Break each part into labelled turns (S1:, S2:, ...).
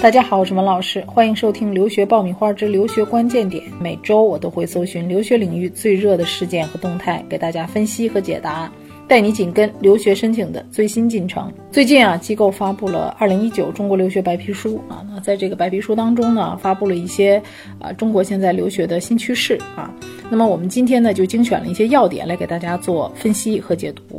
S1: 大家好，我是文老师，欢迎收听《留学爆米花之留学关键点》。每周我都会搜寻留学领域最热的事件和动态，给大家分析和解答，带你紧跟留学申请的最新进程。最近啊，机构发布了《二零一九中国留学白皮书》啊，那在这个白皮书当中呢，发布了一些啊中国现在留学的新趋势啊。那么我们今天呢，就精选了一些要点来给大家做分析和解读。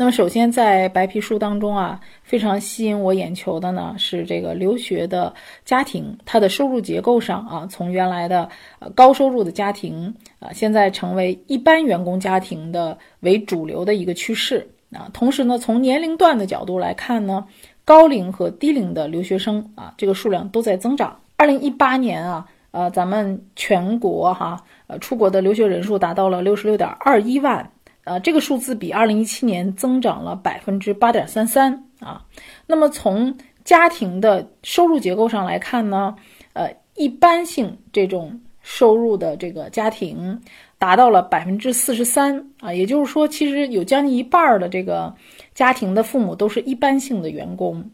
S1: 那么，首先在白皮书当中啊，非常吸引我眼球的呢是这个留学的家庭，它的收入结构上啊，从原来的呃高收入的家庭啊，现在成为一般员工家庭的为主流的一个趋势啊。同时呢，从年龄段的角度来看呢，高龄和低龄的留学生啊，这个数量都在增长。二零一八年啊，呃，咱们全国哈，呃，出国的留学人数达到了六十六点二一万。呃，这个数字比二零一七年增长了百分之八点三三啊。那么从家庭的收入结构上来看呢，呃，一般性这种收入的这个家庭达到了百分之四十三啊，也就是说，其实有将近一半的这个家庭的父母都是一般性的员工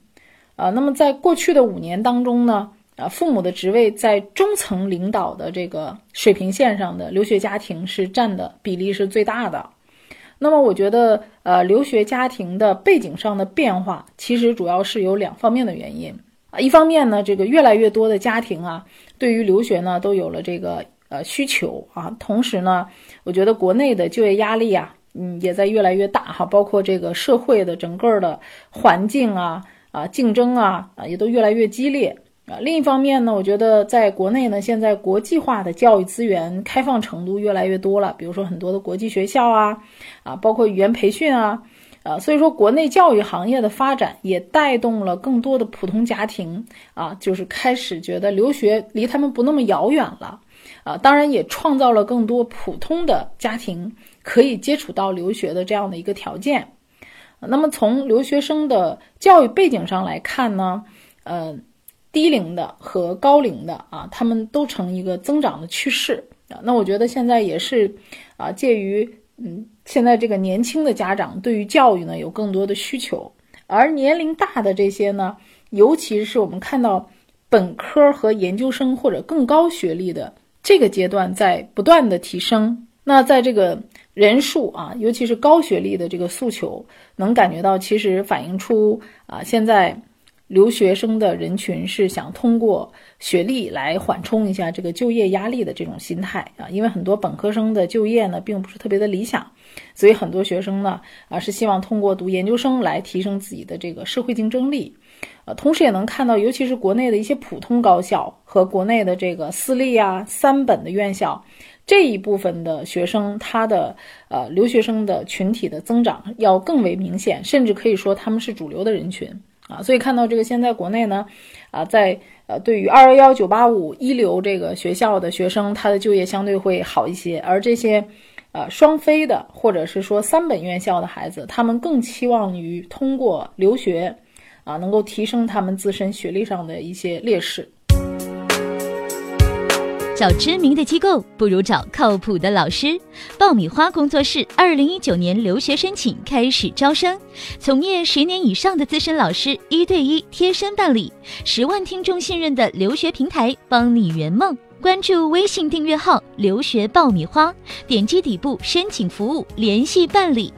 S1: 啊。那么在过去的五年当中呢，啊，父母的职位在中层领导的这个水平线上的留学家庭是占的比例是最大的。那么我觉得，呃，留学家庭的背景上的变化，其实主要是有两方面的原因啊。一方面呢，这个越来越多的家庭啊，对于留学呢都有了这个呃需求啊。同时呢，我觉得国内的就业压力啊，嗯，也在越来越大哈。包括这个社会的整个的环境啊啊，竞争啊啊，也都越来越激烈。啊，另一方面呢，我觉得在国内呢，现在国际化的教育资源开放程度越来越多了，比如说很多的国际学校啊，啊，包括语言培训啊，啊，所以说国内教育行业的发展也带动了更多的普通家庭啊，就是开始觉得留学离他们不那么遥远了，啊，当然也创造了更多普通的家庭可以接触到留学的这样的一个条件。那么从留学生的教育背景上来看呢，呃。低龄的和高龄的啊，他们都成一个增长的趋势啊。那我觉得现在也是啊，介于嗯，现在这个年轻的家长对于教育呢有更多的需求，而年龄大的这些呢，尤其是我们看到本科和研究生或者更高学历的这个阶段在不断的提升。那在这个人数啊，尤其是高学历的这个诉求，能感觉到其实反映出啊，现在。留学生的人群是想通过学历来缓冲一下这个就业压力的这种心态啊，因为很多本科生的就业呢并不是特别的理想，所以很多学生呢啊是希望通过读研究生来提升自己的这个社会竞争力，呃，同时也能看到，尤其是国内的一些普通高校和国内的这个私立啊三本的院校这一部分的学生，他的呃留学生的群体的增长要更为明显，甚至可以说他们是主流的人群。啊，所以看到这个现在国内呢，啊，在呃对于二幺幺九八五一流这个学校的学生，他的就业相对会好一些，而这些，呃双非的或者是说三本院校的孩子，他们更期望于通过留学，啊，能够提升他们自身学历上的一些劣势。
S2: 找知名的机构不如找靠谱的老师。爆米花工作室二零一九年留学申请开始招生，从业十年以上的资深老师一对一贴身办理，十万听众信任的留学平台，帮你圆梦。关注微信订阅号“留学爆米花”，点击底部申请服务联系办理。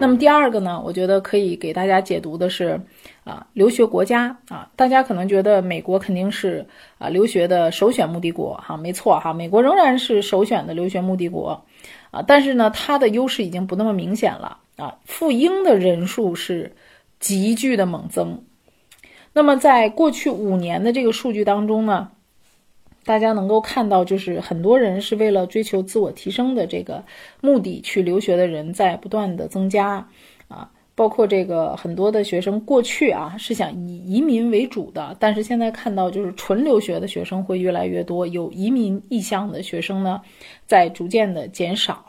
S1: 那么第二个呢，我觉得可以给大家解读的是，啊，留学国家啊，大家可能觉得美国肯定是啊留学的首选目的国，哈，没错哈，美国仍然是首选的留学目的国，啊，但是呢，它的优势已经不那么明显了，啊，赴英的人数是急剧的猛增，那么在过去五年的这个数据当中呢。大家能够看到，就是很多人是为了追求自我提升的这个目的去留学的人在不断的增加，啊，包括这个很多的学生过去啊是想以移民为主的，但是现在看到就是纯留学的学生会越来越多，有移民意向的学生呢在逐渐的减少，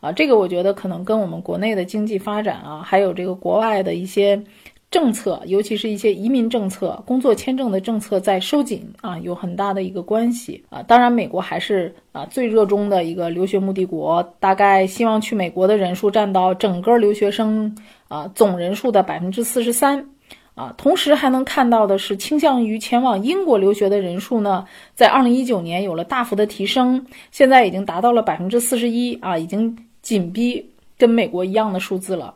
S1: 啊，这个我觉得可能跟我们国内的经济发展啊，还有这个国外的一些。政策，尤其是一些移民政策、工作签证的政策在收紧啊，有很大的一个关系啊。当然，美国还是啊最热衷的一个留学目的国，大概希望去美国的人数占到整个留学生啊总人数的百分之四十三啊。同时还能看到的是，倾向于前往英国留学的人数呢，在二零一九年有了大幅的提升，现在已经达到了百分之四十一啊，已经紧逼跟美国一样的数字了，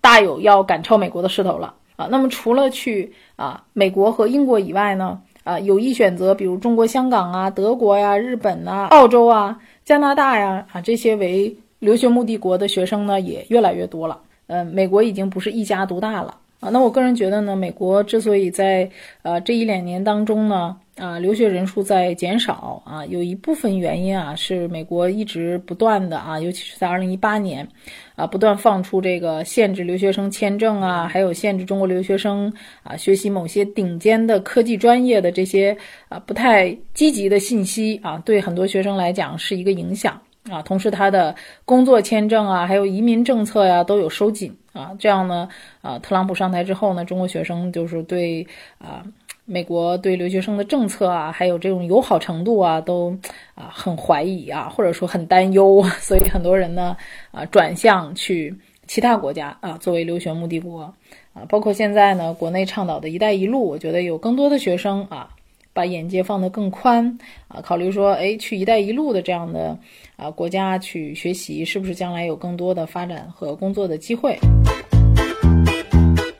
S1: 大有要赶超美国的势头了。啊，那么除了去啊美国和英国以外呢，啊有意选择，比如中国香港啊、德国呀、日本呐、澳洲啊、加拿大呀啊这些为留学目的国的学生呢，也越来越多了。呃，美国已经不是一家独大了啊。那我个人觉得呢，美国之所以在呃这一两年当中呢，啊留学人数在减少啊，有一部分原因啊是美国一直不断的啊，尤其是在二零一八年。啊，不断放出这个限制留学生签证啊，还有限制中国留学生啊学习某些顶尖的科技专业的这些啊不太积极的信息啊，对很多学生来讲是一个影响啊。同时，他的工作签证啊，还有移民政策呀都有收紧啊。这样呢，啊，特朗普上台之后呢，中国学生就是对啊。美国对留学生的政策啊，还有这种友好程度啊，都啊很怀疑啊，或者说很担忧，所以很多人呢啊转向去其他国家啊作为留学目的国啊，包括现在呢国内倡导的一带一路，我觉得有更多的学生啊把眼界放得更宽啊，考虑说哎去一带一路的这样的啊国家去学习，是不是将来有更多的发展和工作的机会？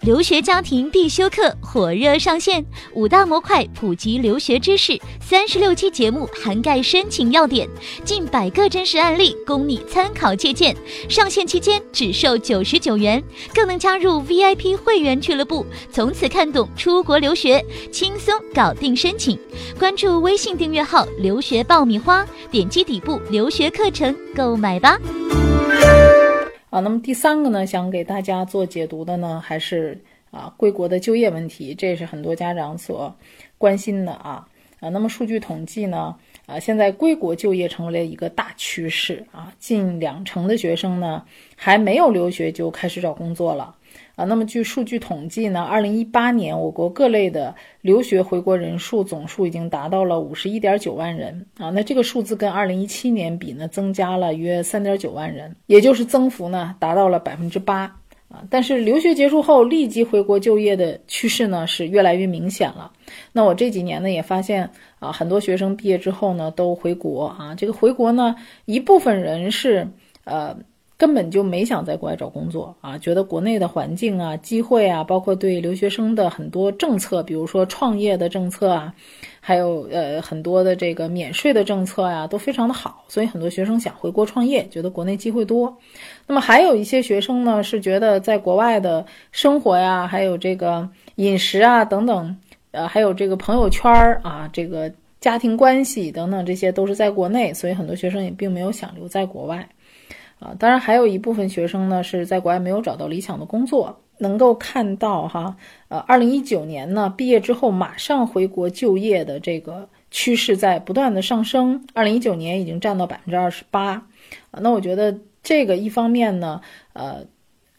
S2: 留学家庭必修课火热上线，五大模块普及留学知识，三十六期节目涵盖申请要点，近百个真实案例供你参考借鉴。上线期间只售九十九元，更能加入 VIP 会员俱乐部，从此看懂出国留学，轻松搞定申请。关注微信订阅号“留学爆米花”，点击底部留学课程购买吧。
S1: 啊，那么第三个呢，想给大家做解读的呢，还是啊归国的就业问题，这也是很多家长所关心的啊啊。那么数据统计呢，啊现在归国就业成为了一个大趋势啊，近两成的学生呢还没有留学就开始找工作了。啊，那么据数据统计呢，二零一八年我国各类的留学回国人数总数已经达到了五十一点九万人啊。那这个数字跟二零一七年比呢，增加了约三点九万人，也就是增幅呢达到了百分之八啊。但是留学结束后立即回国就业的趋势呢是越来越明显了。那我这几年呢也发现啊，很多学生毕业之后呢都回国啊。这个回国呢，一部分人是呃。根本就没想在国外找工作啊，觉得国内的环境啊、机会啊，包括对留学生的很多政策，比如说创业的政策啊，还有呃很多的这个免税的政策呀，都非常的好，所以很多学生想回国创业，觉得国内机会多。那么还有一些学生呢，是觉得在国外的生活呀，还有这个饮食啊等等，呃，还有这个朋友圈儿啊，这个家庭关系等等，这些都是在国内，所以很多学生也并没有想留在国外。啊，当然还有一部分学生呢是在国外没有找到理想的工作，能够看到哈，呃，二零一九年呢毕业之后马上回国就业的这个趋势在不断的上升，二零一九年已经占到百分之二十八，啊，那我觉得这个一方面呢，呃，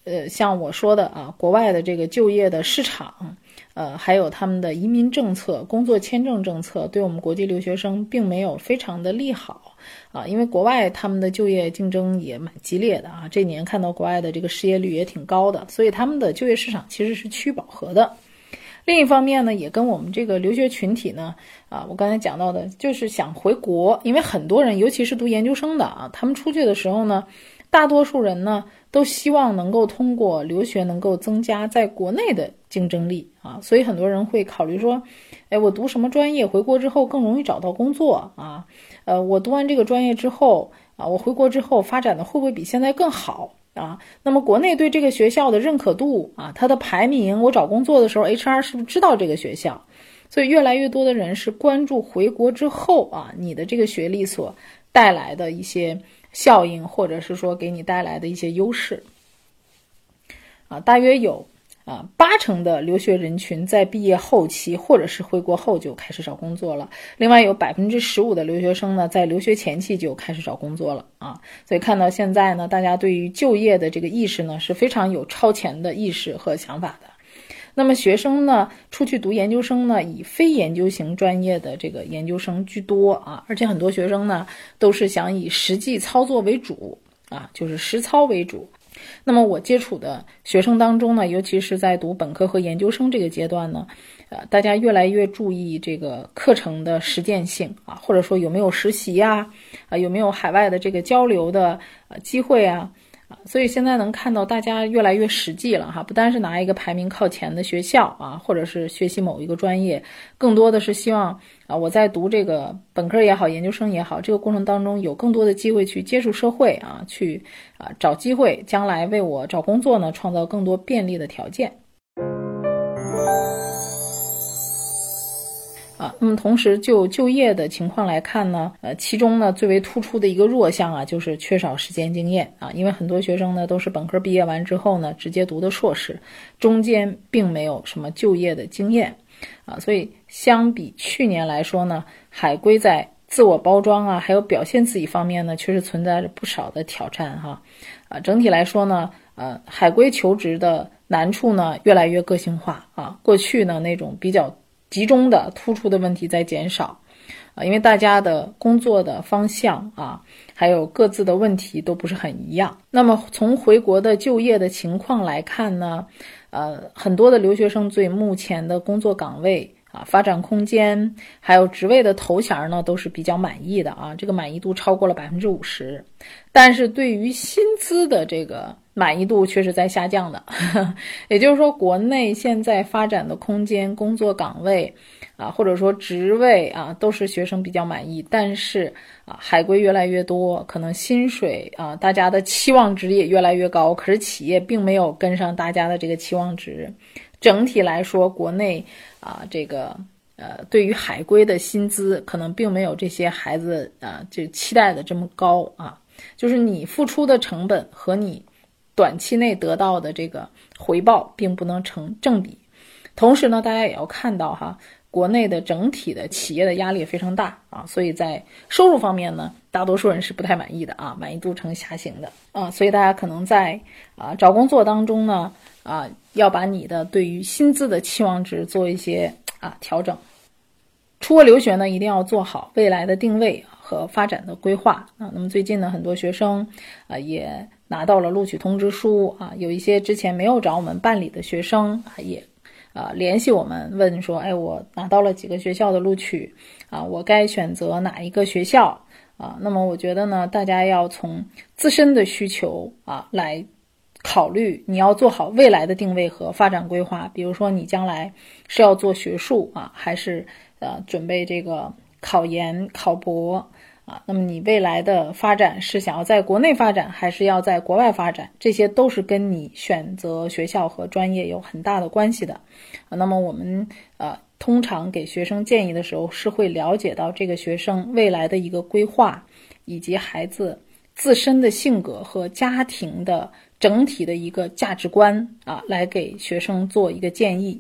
S1: 呃，像我说的啊，国外的这个就业的市场，呃，还有他们的移民政策、工作签证政策，对我们国际留学生并没有非常的利好。啊，因为国外他们的就业竞争也蛮激烈的啊，这年看到国外的这个失业率也挺高的，所以他们的就业市场其实是趋饱和的。另一方面呢，也跟我们这个留学群体呢，啊，我刚才讲到的，就是想回国，因为很多人，尤其是读研究生的啊，他们出去的时候呢，大多数人呢都希望能够通过留学能够增加在国内的竞争力啊，所以很多人会考虑说，哎，我读什么专业，回国之后更容易找到工作啊。呃，我读完这个专业之后啊，我回国之后发展的会不会比现在更好啊？那么国内对这个学校的认可度啊，它的排名，我找工作的时候，HR 是不是知道这个学校？所以越来越多的人是关注回国之后啊，你的这个学历所带来的一些效应，或者是说给你带来的一些优势啊，大约有。啊，八成的留学人群在毕业后期或者是回国后就开始找工作了。另外有百分之十五的留学生呢，在留学前期就开始找工作了啊。所以看到现在呢，大家对于就业的这个意识呢是非常有超前的意识和想法的。那么学生呢，出去读研究生呢，以非研究型专业的这个研究生居多啊，而且很多学生呢，都是想以实际操作为主啊，就是实操为主。那么我接触的学生当中呢，尤其是在读本科和研究生这个阶段呢，呃，大家越来越注意这个课程的实践性啊，或者说有没有实习呀，啊，有没有海外的这个交流的呃机会啊。所以现在能看到大家越来越实际了哈，不单是拿一个排名靠前的学校啊，或者是学习某一个专业，更多的是希望啊，我在读这个本科也好，研究生也好，这个过程当中有更多的机会去接触社会啊，去啊找机会，将来为我找工作呢创造更多便利的条件。啊，那么同时就就业的情况来看呢，呃，其中呢最为突出的一个弱项啊，就是缺少实践经验啊，因为很多学生呢都是本科毕业完之后呢直接读的硕士，中间并没有什么就业的经验啊，所以相比去年来说呢，海归在自我包装啊，还有表现自己方面呢，确实存在着不少的挑战哈，啊，整体来说呢，呃，海归求职的难处呢越来越个性化啊，过去呢那种比较。集中的突出的问题在减少，啊，因为大家的工作的方向啊，还有各自的问题都不是很一样。那么从回国的就业的情况来看呢，呃，很多的留学生对目前的工作岗位啊、发展空间，还有职位的头衔呢，都是比较满意的啊，这个满意度超过了百分之五十。但是对于薪资的这个，满意度却是在下降的，也就是说，国内现在发展的空间、工作岗位啊，或者说职位啊，都是学生比较满意。但是啊，海归越来越多，可能薪水啊，大家的期望值也越来越高，可是企业并没有跟上大家的这个期望值。整体来说，国内啊，这个呃，对于海归的薪资可能并没有这些孩子啊就期待的这么高啊，就是你付出的成本和你。短期内得到的这个回报并不能成正比，同时呢，大家也要看到哈，国内的整体的企业的压力非常大啊，所以在收入方面呢，大多数人是不太满意的啊，满意度呈下行的啊，所以大家可能在啊找工作当中呢啊，要把你的对于薪资的期望值做一些啊调整。出国留学呢，一定要做好未来的定位和发展的规划啊。那么最近呢，很多学生啊也。拿到了录取通知书啊，有一些之前没有找我们办理的学生啊，也啊联系我们问说，哎，我拿到了几个学校的录取啊，我该选择哪一个学校啊？那么我觉得呢，大家要从自身的需求啊来考虑，你要做好未来的定位和发展规划。比如说，你将来是要做学术啊，还是呃准备这个考研考博？啊，那么你未来的发展是想要在国内发展，还是要在国外发展？这些都是跟你选择学校和专业有很大的关系的。啊，那么我们呃通常给学生建议的时候，是会了解到这个学生未来的一个规划，以及孩子自身的性格和家庭的整体的一个价值观啊，来给学生做一个建议。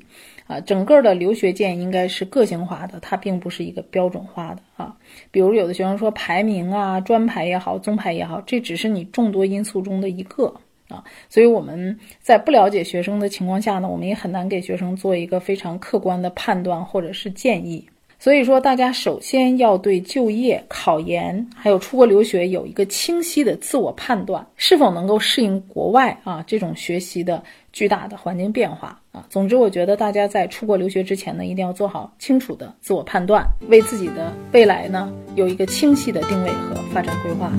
S1: 啊，整个的留学建议应该是个性化的，它并不是一个标准化的啊。比如有的学生说排名啊、专排也好、综排也好，这只是你众多因素中的一个啊。所以我们在不了解学生的情况下呢，我们也很难给学生做一个非常客观的判断或者是建议。所以说，大家首先要对就业、考研还有出国留学有一个清晰的自我判断，是否能够适应国外啊这种学习的巨大的环境变化啊。总之，我觉得大家在出国留学之前呢，一定要做好清楚的自我判断，为自己的未来呢有一个清晰的定位和发展规划。